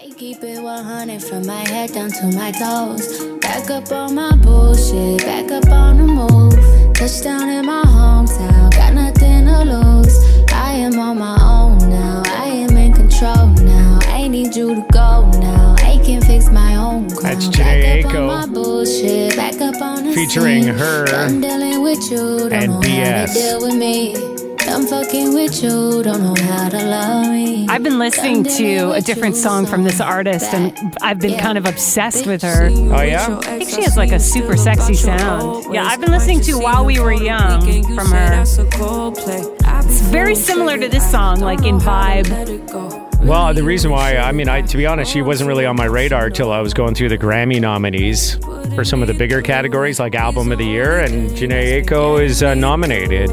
I keep it 100 from my head down to my toes. Back up on my bullshit, back up on the move. Touchdown in my hometown, got nothing to lose. I am on my own now, I am in control now. I need you to go now, I can fix my own crown. That's Jhené Back up on Aiko. my bullshit, back up on the Featuring scene. her Done dealing with you, and BS. To deal with me. I'm fucking with you, don't know how to love me. I've been listening to a different song from this artist, and I've been kind of obsessed with her. Oh, yeah? I think she has like a super sexy sound. Yeah, I've been listening to While We Were Young from her. It's very similar to this song, like in vibe. Well, the reason why, I mean, I to be honest, she wasn't really on my radar till I was going through the Grammy nominees for some of the bigger categories like Album of the Year, and Jhené Aiko is uh, nominated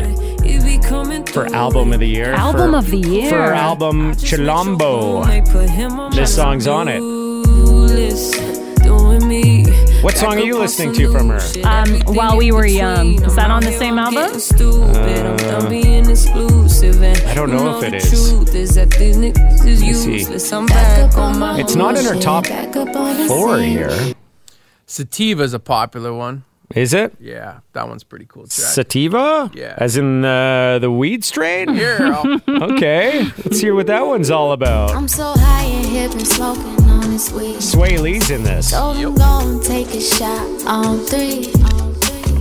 for Album of the Year. Album for, of the Year. For album Chilombo. This song's on it. What song are you listening to from her? Um, While We Were Young. Is that on the same album? I don't know if it is. Let me see. It's not in her top four here. Sativa's a popular one. Is it? Yeah, that one's pretty cool. Track. Sativa? Yeah. As in uh, the weed strain? Yeah. Okay. Let's hear what that one's all about. I'm so high and hip and smoking on this weed. Swae Lee's in this. Told him go and take a shot on three.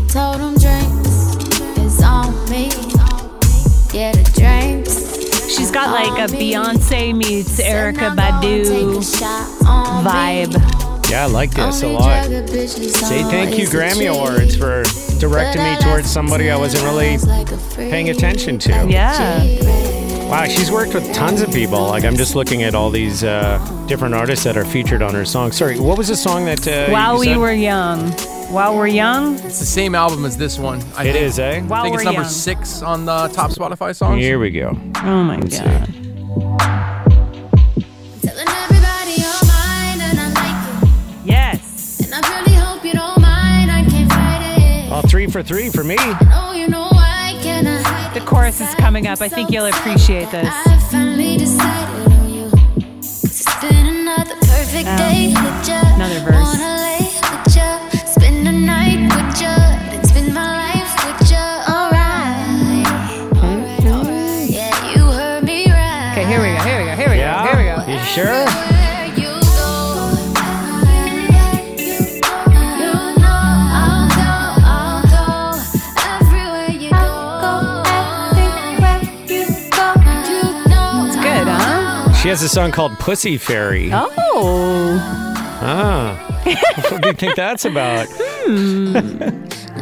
Told him drinks is on me. Yeah, the drinks. She's got like a Beyonce meets Erykah Badu vibe. Yeah, I like this a lot. Say thank you, Grammy Awards, for directing me towards somebody I wasn't really paying attention to. Yeah. Wow, she's worked with tons of people. Like, I'm just looking at all these uh, different artists that are featured on her song. Sorry, what was the song that. Uh, While you We? Were Young. While We're Young? It's the same album as this one. I It think. is, eh? I think it's We're number Young. six on the top Spotify songs. Here we go. Oh my Let's see. Three for three for me. Oh, you know I The chorus is coming up. I think you'll appreciate this. I finally decided has a song called Pussy Fairy. Oh. Ah. what do you think that's about? It's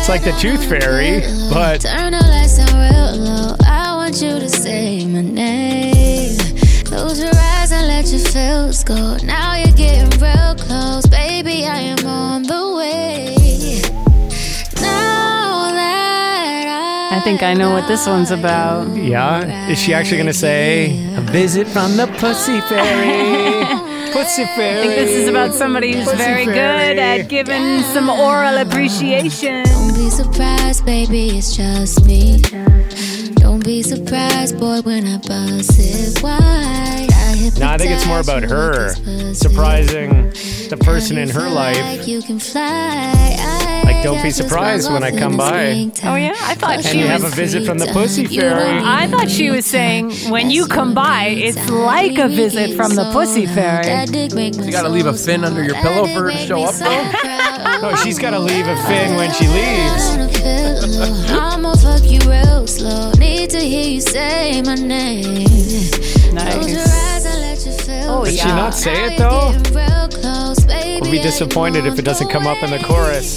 It's like the Tooth Fairy, but Turn the lights down real low. I want you to say my name. Close your eyes and let your feels go. Think I know what this one's about. yeah, is she actually going to say a visit from the Pussy Fairy? Pussy Fairy. I think this is about somebody who's Pussy very fairy. good at giving some oral appreciation. Don't be surprised, baby. It's just me. Don't be surprised, boy, when I bust it wide. I No, I think it's more about her surprising the person in her life. You can fly. Like, don't be surprised when I come by. Oh yeah, I thought And she you have was. a visit from the Pussy Fairy. I thought she was saying when you come by, it's like a visit from the Pussy Fairy. You gotta leave a fin under your pillow for her to show up, though. No, she's got to leave a fin when she leaves. I'ma fuck you real slow. Need to hear you say my name. Nice. Oh Does yeah. she not say it though? you're getting real close, baby. We'll be disappointed if it doesn't come up in the chorus.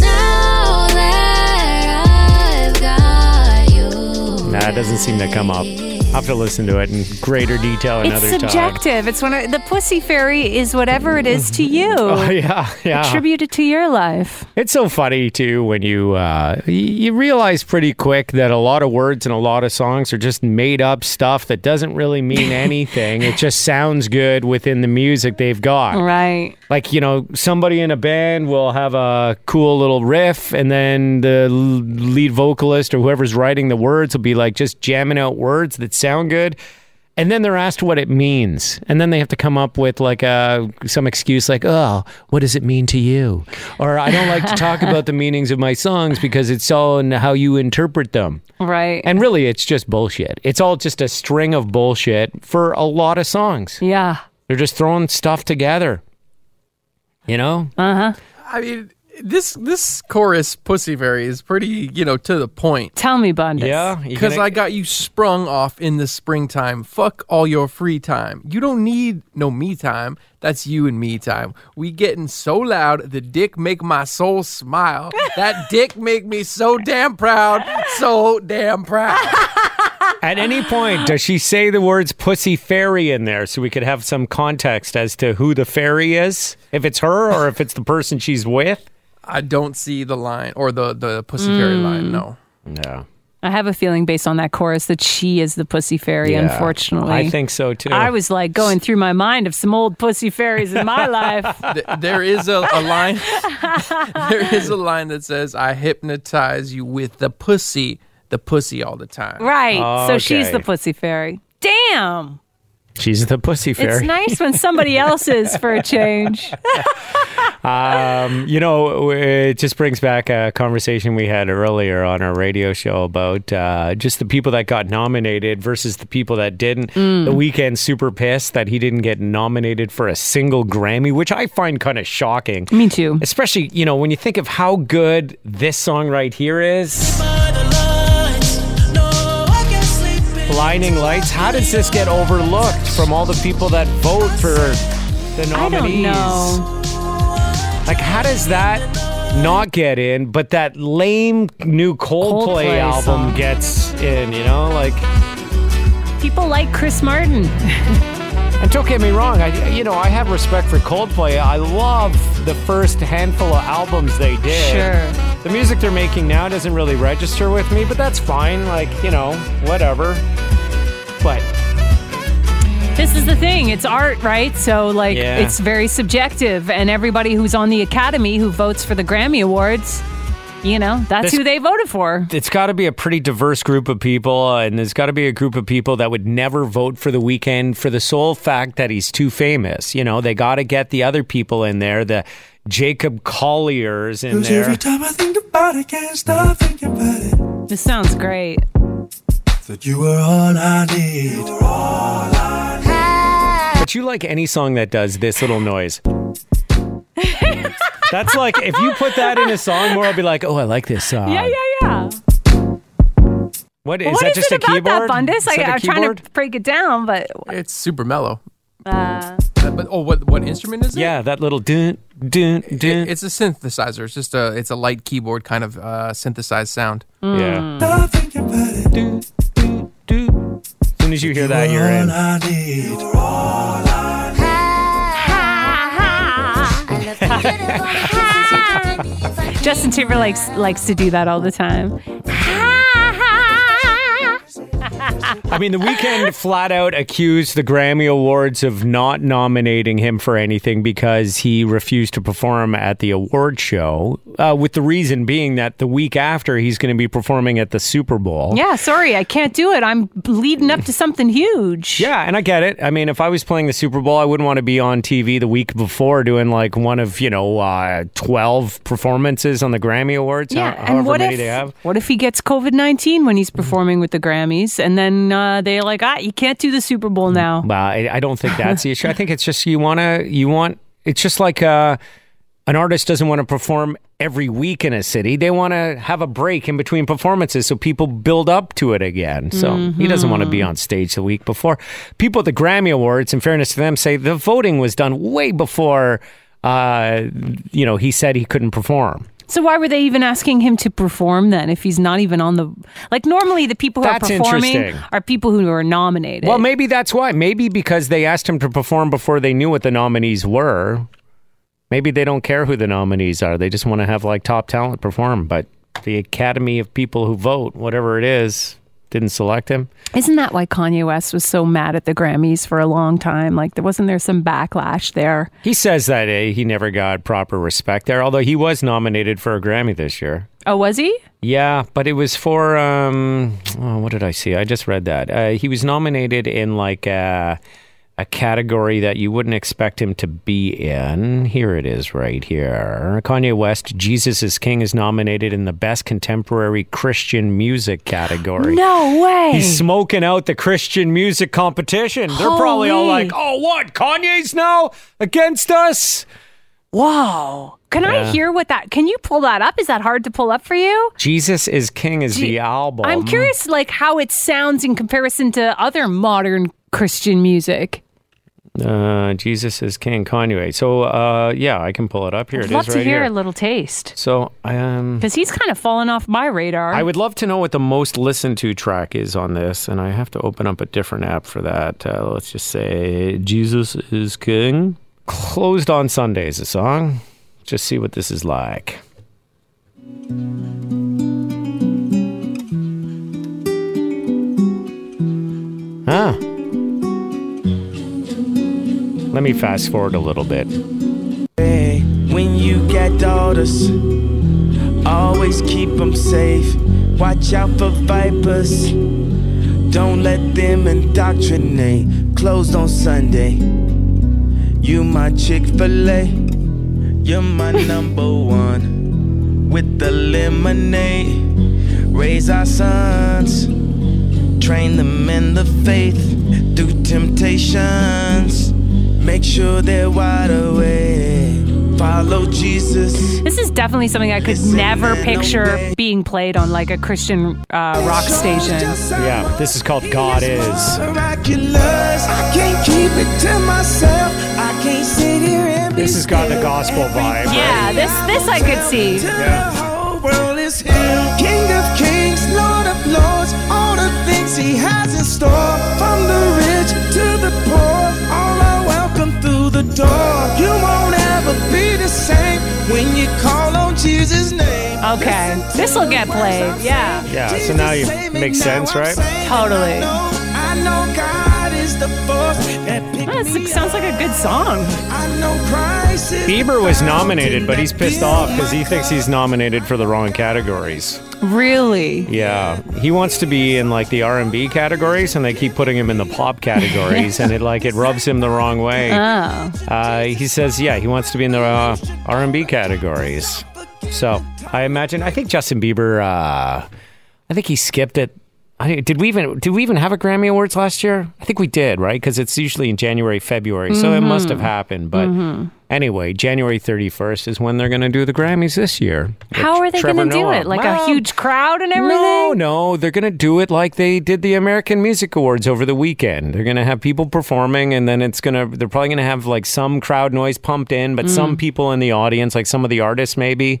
Now that I've got you. Nah, it doesn't seem to come up. I'll have to listen to it in greater detail another time. It's subjective. It's when the pussy fairy is whatever it is to you. Oh, yeah, yeah. Attribute it to your life. It's so funny too when you uh, you realize pretty quick that a lot of words and a lot of songs are just made up stuff that doesn't really mean anything. it just sounds good within the music they've got. Right. Like you know, somebody in a band will have a cool little riff, and then the lead vocalist or whoever's writing the words will be like just jamming out words that sound good. And then they're asked what it means, and then they have to come up with like a some excuse like, "Oh, what does it mean to you?" Or I don't like to talk about the meanings of my songs because it's all in how you interpret them. Right. And really, it's just bullshit. It's all just a string of bullshit for a lot of songs. yeah. They're just throwing stuff together. You know? Uh huh. I mean, this this chorus "Pussy Fairy" is pretty, you know, to the point. Tell me, Bundes. Yeah. you Because gonna- I got you sprung off in the springtime. Fuck all your free time. You don't need no me time. That's you and me time. We getting so loud, the dick make my soul smile. That dick make me so damn proud, so damn proud. At any point, does she say the words pussy fairy in there so we could have some context as to who the fairy is? If it's her or if it's the person she's with? I don't see the line or the the pussy fairy line. Mm. No. No. I have a feeling based on that chorus that she is the pussy fairy, unfortunately. I think so too. I was like going through my mind of some old pussy fairies in my life. Th- there is a, a line. there is a line that says, "I hypnotize you with the pussy, the pussy all the time." Right. So she's Okay. the pussy fairy. Damn. She's the pussy fairy. It's nice when somebody else is for a change. Um, you know, it just brings back a conversation we had earlier on our radio show about uh, just the people that got nominated versus the people that didn't. Mm. The Weeknd super pissed that he didn't get nominated for a single Grammy, which I find kind of shocking. Me too. Especially, you know, when you think of how good this song right here is. Blinding Lights. How does this get overlooked from all the people that vote for the nominees? I don't know. Like, how does that not get in, but that lame new Coldplay, Coldplay album song. gets in? You know, like, People like Chris Martin. and don't get me wrong, I you know I have respect for Coldplay. I love the first handful of albums they did. Sure. The music they're making now doesn't really register with me, but that's fine. Like, you know, whatever. But This is the thing. It's art, right? So, like, Yeah. it's very subjective. And everybody who's on the Academy who votes for the Grammy Awards, you know, that's This- who they voted for. it's got to be a pretty diverse group of people, and there's got to be a group of people that would never vote for the Weeknd for the sole fact that he's too famous. You know, they got to get the other people in there, the Jacob Colliers in there. every time I think about it, can't stop thinking about it. This sounds great. That you were all I need. But you like any song that does this little noise. That's like if you put that in a song, more I'll be like, oh, I like this song. Yeah, yeah, yeah. What is what that? is Just it a about keyboard? that, Bundus? Is that I, a I'm trying to break it down, but It's super mellow. uh, Uh, But oh, what what instrument is it? Yeah, that little dun dun dun. It- it's a synthesizer. It's just a it's a light keyboard kind of uh, synthesized sound. yeah. Stop thinking about it. Dun, dun, dun. As soon as you hear that, you're all in. I need. Justin Timberlake likes to do that all the time. I mean, the Weeknd flat out accused the Grammy Awards of not nominating him for anything because he refused to perform at the award show, uh, with the reason being that the week after he's going to be performing at the Super Bowl. Yeah, sorry, I can't do it. I'm leading up to something huge. Yeah, and I get it. I mean, if I was playing the Super Bowl, I wouldn't want to be on TV the week before doing like one of, you know, uh, 12 performances on the Grammy Awards, Yeah, and what many if they have. what if he gets COVID nineteen when he's performing with the Grammys, and then uh, they're like, ah, you can't do the Super Bowl now. Well, I, I don't think that's the issue. I think it's just you want to, you want, it's just like uh, an artist doesn't want to perform every week in a city. They want to have a break in between performances so people build up to it again. So he doesn't want to be on stage the week before. People at the Grammy Awards, in fairness to them, say the voting was done way before, uh, you know, he said he couldn't perform. So why were they even asking him to perform then if he's not even on the like normally the people who That's are performing are people who are nominated. Well, maybe that's why. Maybe because they asked him to perform before they knew what the nominees were. Maybe they don't care who the nominees are. They just want to have like top talent perform. But the Academy of people who vote, whatever it is, didn't select him. Isn't that why Kanye West was so mad at the Grammys for a long time? Like there wasn't there some backlash there? He says that eh, he never got proper respect there, although he was nominated for a Grammy this year. Oh, was he? Yeah, but it was for um, oh, what did I see? I just read that uh, he was nominated in like uh, a category that you wouldn't expect him to be in. Here it is, right here. Kanye West, "Jesus is King" is nominated in the Best Contemporary Christian Music category. No way. He's smoking out the Christian music competition. They're probably all like, "Oh, what? Kanye's now against us?" Whoa. Can I hear what that? Can you pull that up? Is that hard to pull up for you? Jesus is King is Gee, the album. I'm curious, like how it sounds in comparison to other modern Christian music. Uh, Jesus is King, Kanye. So, uh, yeah, I can pull it up here. I'd It is love to right hear here. a little taste So, um, because he's kind of fallen off my radar. I would love to know what the most listened to track is on this, and I have to open up a different app for that. Uh, let's just say Jesus is King. Closed on Sundays, a song. Just see what this is like. Huh. Let me fast forward a little bit. When you get daughters, always keep them safe. Watch out for vipers. Don't let them indoctrinate. Closed on Sunday. You my Chick fil A. You're my number one. With the lemonade. Raise our sons. Train them in the faith. Through temptations. Make sure they're wide awake. Follow Jesus. this is definitely something I could Listen never picture obey. being played on like a Christian uh, rock station. Yeah, this is called God Is. Miraculous. I can't keep it to myself. I can't sit here and be This has got the gospel vibe. Yeah, this this I could see. Till the whole world is healed. King of kings, Lord of lords, all the things he has in store. From the the door. You won't ever be the same when you call on Jesus' name. Okay, this will get played. Yeah, Yeah, so now you makes sense, right? Totally. I know, I know God is the force that it sounds like a good song. I know Christ is Bieber was nominated, but he's pissed off because he thinks he's nominated for the wrong categories. Really? Yeah, he wants to be in like the R and B categories, and they keep putting him in the pop categories, and it like it rubs him the wrong way. Oh. Uh, he says, yeah, he wants to be in the uh, R and B categories. So I imagine, I think Justin Bieber, uh, I think he skipped it. I, did we even did we even have a Grammy Awards last year? I think we did, right? Because it's usually in January, February, so it must mm-hmm. have happened. But mm-hmm. Anyway, January thirty first is when they're going to do the Grammys this year. How are they going to do it? Like Well, a huge crowd and everything? no, no, they're going to do it like they did the American Music Awards over the weekend. They're going to have people performing, and then it's going to. They're probably going to have like some crowd noise pumped in, but Mm. some people in the audience, like some of the artists, maybe.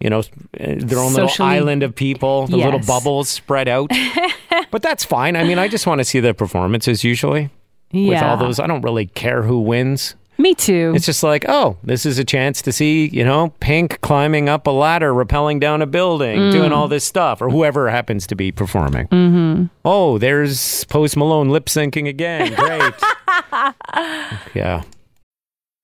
You know, their own little Mm-hmm. Island of people, the little bubbles spread out. but that's fine. I mean, I just want to see the performances usually with all those. I don't really care who wins. Me too. It's just like, oh, this is a chance to see, you know, Pink climbing up a ladder, rappelling down a building, Mm. doing all this stuff, or whoever happens to be performing. Mm-hmm. Oh, there's Post Malone lip syncing again. Great. yeah.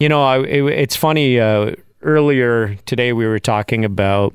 You know, I, it, it's funny. Uh, earlier today, we were talking about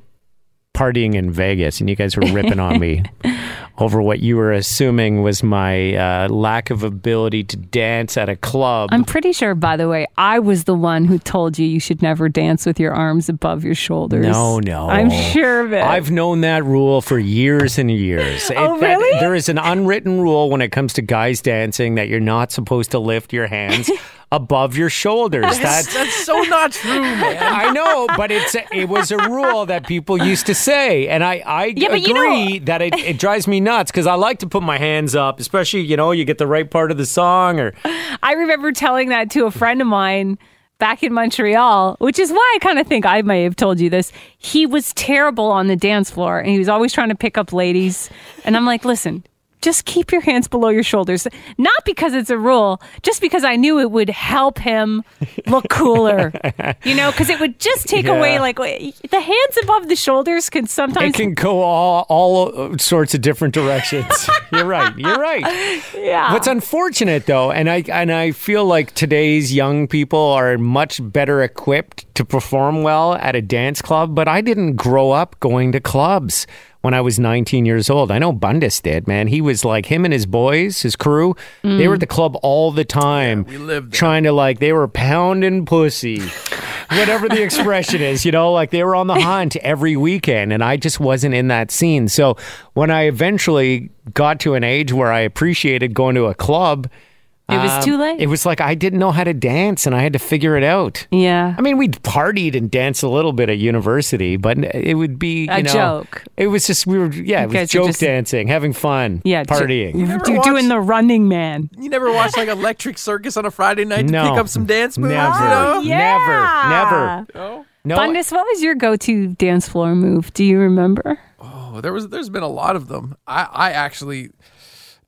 partying in Vegas, and you guys were ripping on me over what you were assuming was my uh, lack of ability to dance at a club. I'm pretty sure, by the way, I was the one who told you you should never dance with your arms above your shoulders. No, no. I'm sure of it. I've known that rule for years and years. Oh, It- that- really? there is an unwritten rule when it comes to guys dancing that you're not supposed to lift your hands above your shoulders. That's That's so not true, man. I know, but it's a, it was a rule that people used to say, and I I Yeah, agree you know- that it, it drives me nuts because I like to put my hands up, especially you know you get the right part of the song or I remember telling that to a friend of mine back in Montreal, which is why I kind of think I may have told you this. He was terrible on the dance floor and he was always trying to pick up ladies. And I'm like, listen, just keep your hands below your shoulders. Not because it's a rule, just because I knew it would help him look cooler. you know, because it would just take Yeah. away, like, the hands above the shoulders can sometimes. it can go all all uh, sorts of different directions. you're right. You're right. yeah. What's unfortunate though, and I and I feel like today's young people are much better equipped to perform well at a dance club, but I didn't grow up going to clubs when I was 19 years old. I know Bundus did, man. He was like him and his boys, his crew, they were at the club all the time. we lived trying to like they were pounding pussy. Whatever the expression is, you know, like they were on the hunt every weekend, and I just wasn't in that scene. So when I eventually got to an age where I appreciated going to a club, It was um, too late. It was like I didn't know how to dance, and I had to figure it out. yeah. I mean, we'd partied and danced a little bit at university, but it would be A know, joke. It was just we were yeah, it was joke just- dancing, having fun, Yeah, partying. never You're watched- doing the running man. You never watched like Electric Circus on a Friday night to No. pick up some dance moves? Never. You know? yeah. Never, never. No? No, Bundus, what was your go-to dance floor move? Do you remember? Oh, there was there's been a lot of them. I I actually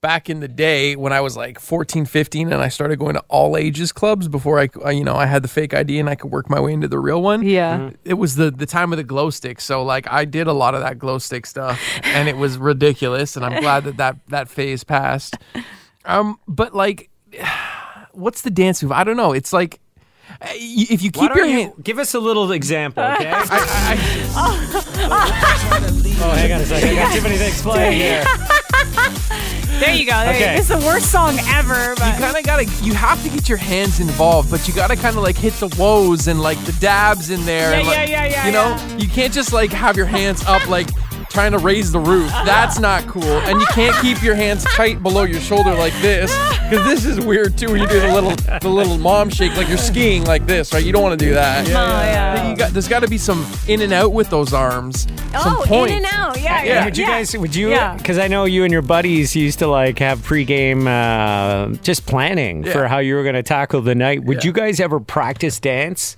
back in the day when I was like 14, 15 and I started going to all ages clubs before I, I, you know, I had the fake ID and I could work my way into the real one. Yeah. It was the the time of the glow stick. So like I did a lot of that glow stick stuff and it was ridiculous and I'm glad that that that phase passed. Um but like what's the dance move? I don't know. It's like if you Why keep your don't you hand give us a little example, okay? I, I, oh, hang on a second. I got too many things playing here. There you go. There you. Okay. This is the worst song ever. But you kind of gotta you have to get your hands involved but you gotta kind of like hit the woes and like the dabs in there Yeah, and, like, yeah, yeah, yeah, you know yeah. you can't just like have your hands up like trying to raise the roof that's not cool and you can't keep your hands tight below your shoulder like this because this is weird too when you do the little the little mom shake like you're skiing like this right you don't want to do that Oh, yeah. I you got, there's got to be some in and out with those arms some oh, point. in and out. Yeah, Yeah. yeah. Would you yeah. guys? Would you? Yeah. Because I know you and your buddies used to like have pregame, uh, just planning Yeah. for how you were going to tackle the night. Would Yeah. you guys ever practice dance?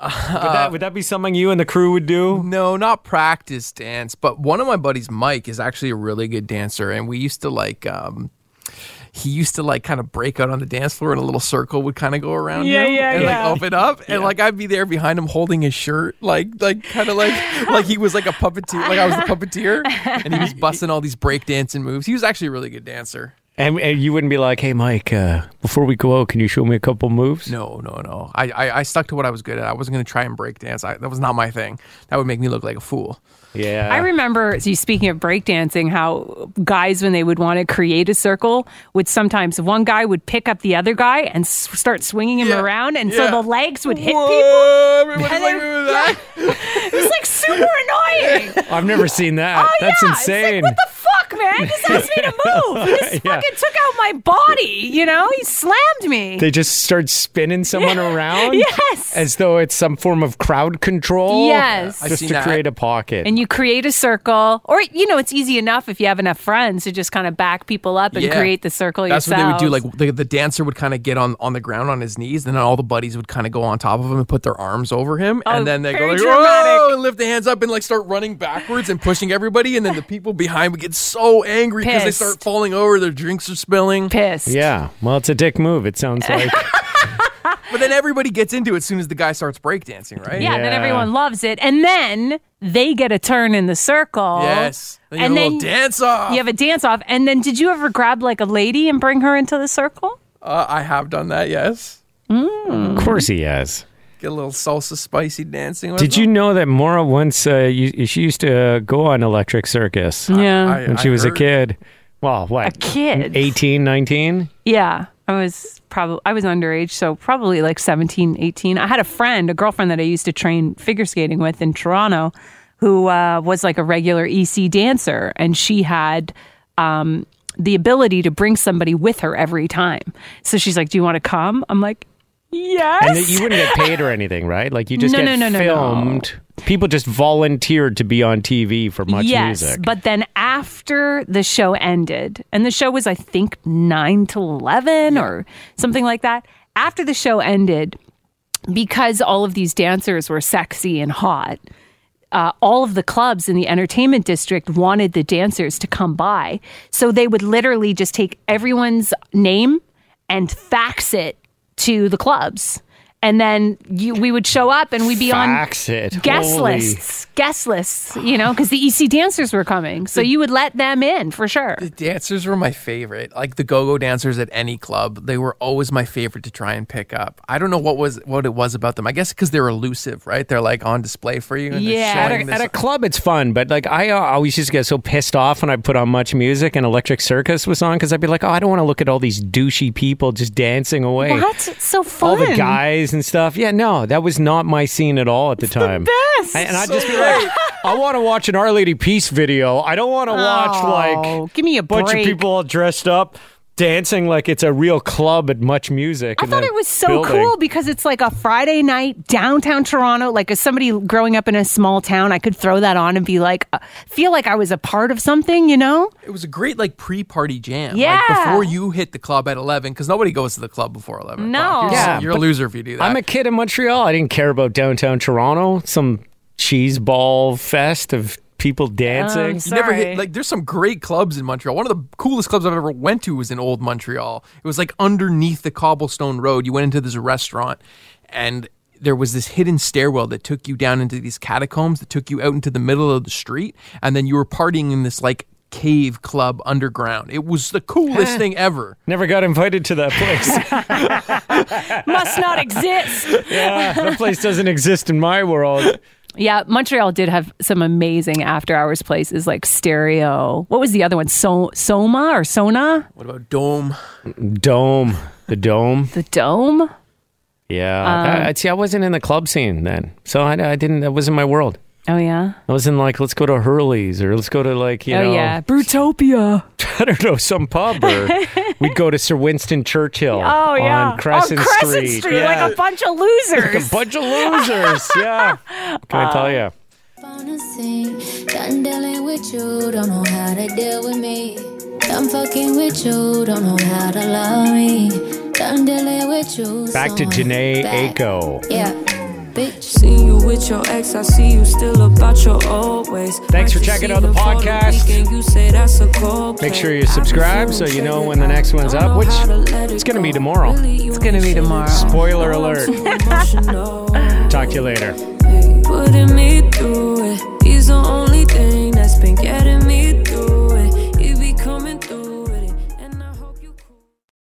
Would, that, would that be something you and the crew would do? No, not practice dance, but one of my buddies, Mike, is actually a really good dancer, and we used to like. um he used to like kind of break out on the dance floor and a little circle would kind of go around Yeah, him yeah, and yeah. like open up and like I'd be there behind him holding his shirt like like kind of like like he was like a puppeteer like I was the puppeteer and he was busting all these break dancing moves. He was actually a really good dancer. And, and you wouldn't be like, "Hey, Mike, uh, before we go out, can you show me a couple moves?" No, no, no. I I, I stuck to what I was good at. I wasn't going to try and break dance. I, that was not my thing. That would make me look like a fool. Yeah. I remember, see, speaking of breakdancing, how guys, when they would want to create a circle, would sometimes one guy would pick up the other guy and s- start swinging him Yeah, around, and yeah. so the legs would hit Whoa, people. everybody's And like, they- "Remember that?" It was like super annoying. I've never seen that. Oh, That's yeah. insane. Like, what the fuck, man? Just asked me to move. He just Yeah. fucking took out my body, you know? He slammed me. they just start spinning someone around Yes. as though it's some form of crowd control. Yes. I've Just seen to that. create a pocket. and you create a circle, or you know, it's easy enough if you have enough friends to just kind of back people up and Yeah. create the circle That's yourself. what they would do. Like the, the dancer would kind of get on, on the ground on his knees, and then all the buddies would kind of go on top of him and put their arms over him, Oh, and then they go very like, dramatic. "Whoa!" and lift the hands up and like start running backwards and pushing everybody, and then the people behind would get so angry because they start falling over, their drinks are spilling. pissed. yeah. Well, it's a dick move. It sounds like. But then everybody gets into it as soon as the guy starts breakdancing, right? Yeah, then everyone loves it, and then they get a turn in the circle. Yes. Then you and have a then little dance off. you have a dance off. And then, did you ever grab like a lady and bring her into the circle? uh, I have done that. Yes. of course he has. Get a little salsa spicy dancing. With Did you know that Mora once uh, you, she used to uh, go on Electric Circus Yeah. I- when she was a heard. kid? Well, what? a kid. 18, 19? Yeah. I was probably I was underage, so probably like 17, 18. I had a friend, a girlfriend that I used to train figure skating with in Toronto, who uh, was like a regular EC dancer, and she had um, the ability to bring somebody with her every time. So she's like, "Do you want to come?" I'm like, "Yes." And you wouldn't get paid or anything, right? Like you just No, get no, no, filmed. People just volunteered to be on TV for much yes, music. but then after the show ended, and the show was I think nine to eleven or something like that. After the show ended, because all of these dancers were sexy and hot, uh, all of the clubs in the entertainment district wanted the dancers to come by. So they would literally just take everyone's name and fax it to the clubs. And then you, we would show up and we'd be on it. guest Holy- lists, guest lists, you know, because the EC dancers were coming. So you would let them in for sure. The dancers were my favorite. Like the go-go dancers at any club, they were always my favorite to try and pick up. I don't know what was what it was about them. I guess because they're elusive, right? They're like on display for you. And Yeah. At a, this- at a club, it's fun, but like I uh, always used to get so pissed off when I put on MuchMusic and Electric Circus was on because I'd be like, oh, I don't want to look at all these douchey people just dancing away. What? It's so fun. All the guys and stuff. Yeah, no, that was not my scene at all at the time. best. I- and I'd just be like, I want to watch an Our Lady Peace video. I don't want to watch like Oh, give me a bunch break. of people all dressed up dancing like it's a real club at MuchMusic. I thought it was so building. cool because it's like a Friday night downtown Toronto. Like as somebody growing up in a small town, I could throw that on and be like, uh, feel like I was a part of something, you know? it was a great like pre-party jam. Yeah. like, before you hit the club at eleven, because nobody goes to the club before eleven. No. You're, Yeah, you're a loser if you do that. I'm a kid in Montreal. I didn't care about downtown Toronto. Some cheese ball fest of people dancing. Um, you never Sorry. hit like there's some great clubs in Montreal. One of the coolest clubs I've ever went to was in Old Montreal. It was like underneath the cobblestone road. You went into this restaurant and there was this hidden stairwell that took you down into these catacombs that took you out into the middle of the street and then you were partying in this like cave club underground. It was the coolest thing ever. Never got invited to that place. Must not exist. yeah, that place doesn't exist in my world. Yeah, Montreal did have some amazing after hours places like Stereo. What was the other one? So Soma or Sona? What about Dome? Dome, the dome. The Dome? Yeah, Um, I, I- see. I wasn't in the club scene then, so I, I didn't. That wasn't my world. Oh yeah. I was in like, let's go to Hurley's or let's go to like, you oh know, yeah. Brutopia. I don't know, some pub or we'd go to Sir Winston Churchill. Oh yeah. on Crescent, on Crescent Street. Street, Yeah. like a bunch of losers. a bunch of losers. yeah, can I tell you? Wanna dealing with you, don't know how to deal with me. Done fucking with you, don't know how to love me. Done dealing with you. Back to so I'm Jhené. Aiko. Yeah, bitch. See you with your ex, I see you still about your old ways. Thanks for checking out the podcast. Make sure you subscribe so you know when the next one's up, which it's going to be tomorrow. It's going to be tomorrow. Spoiler alert. Talk to you later. Putting me through it. He's the only thing that's been getting me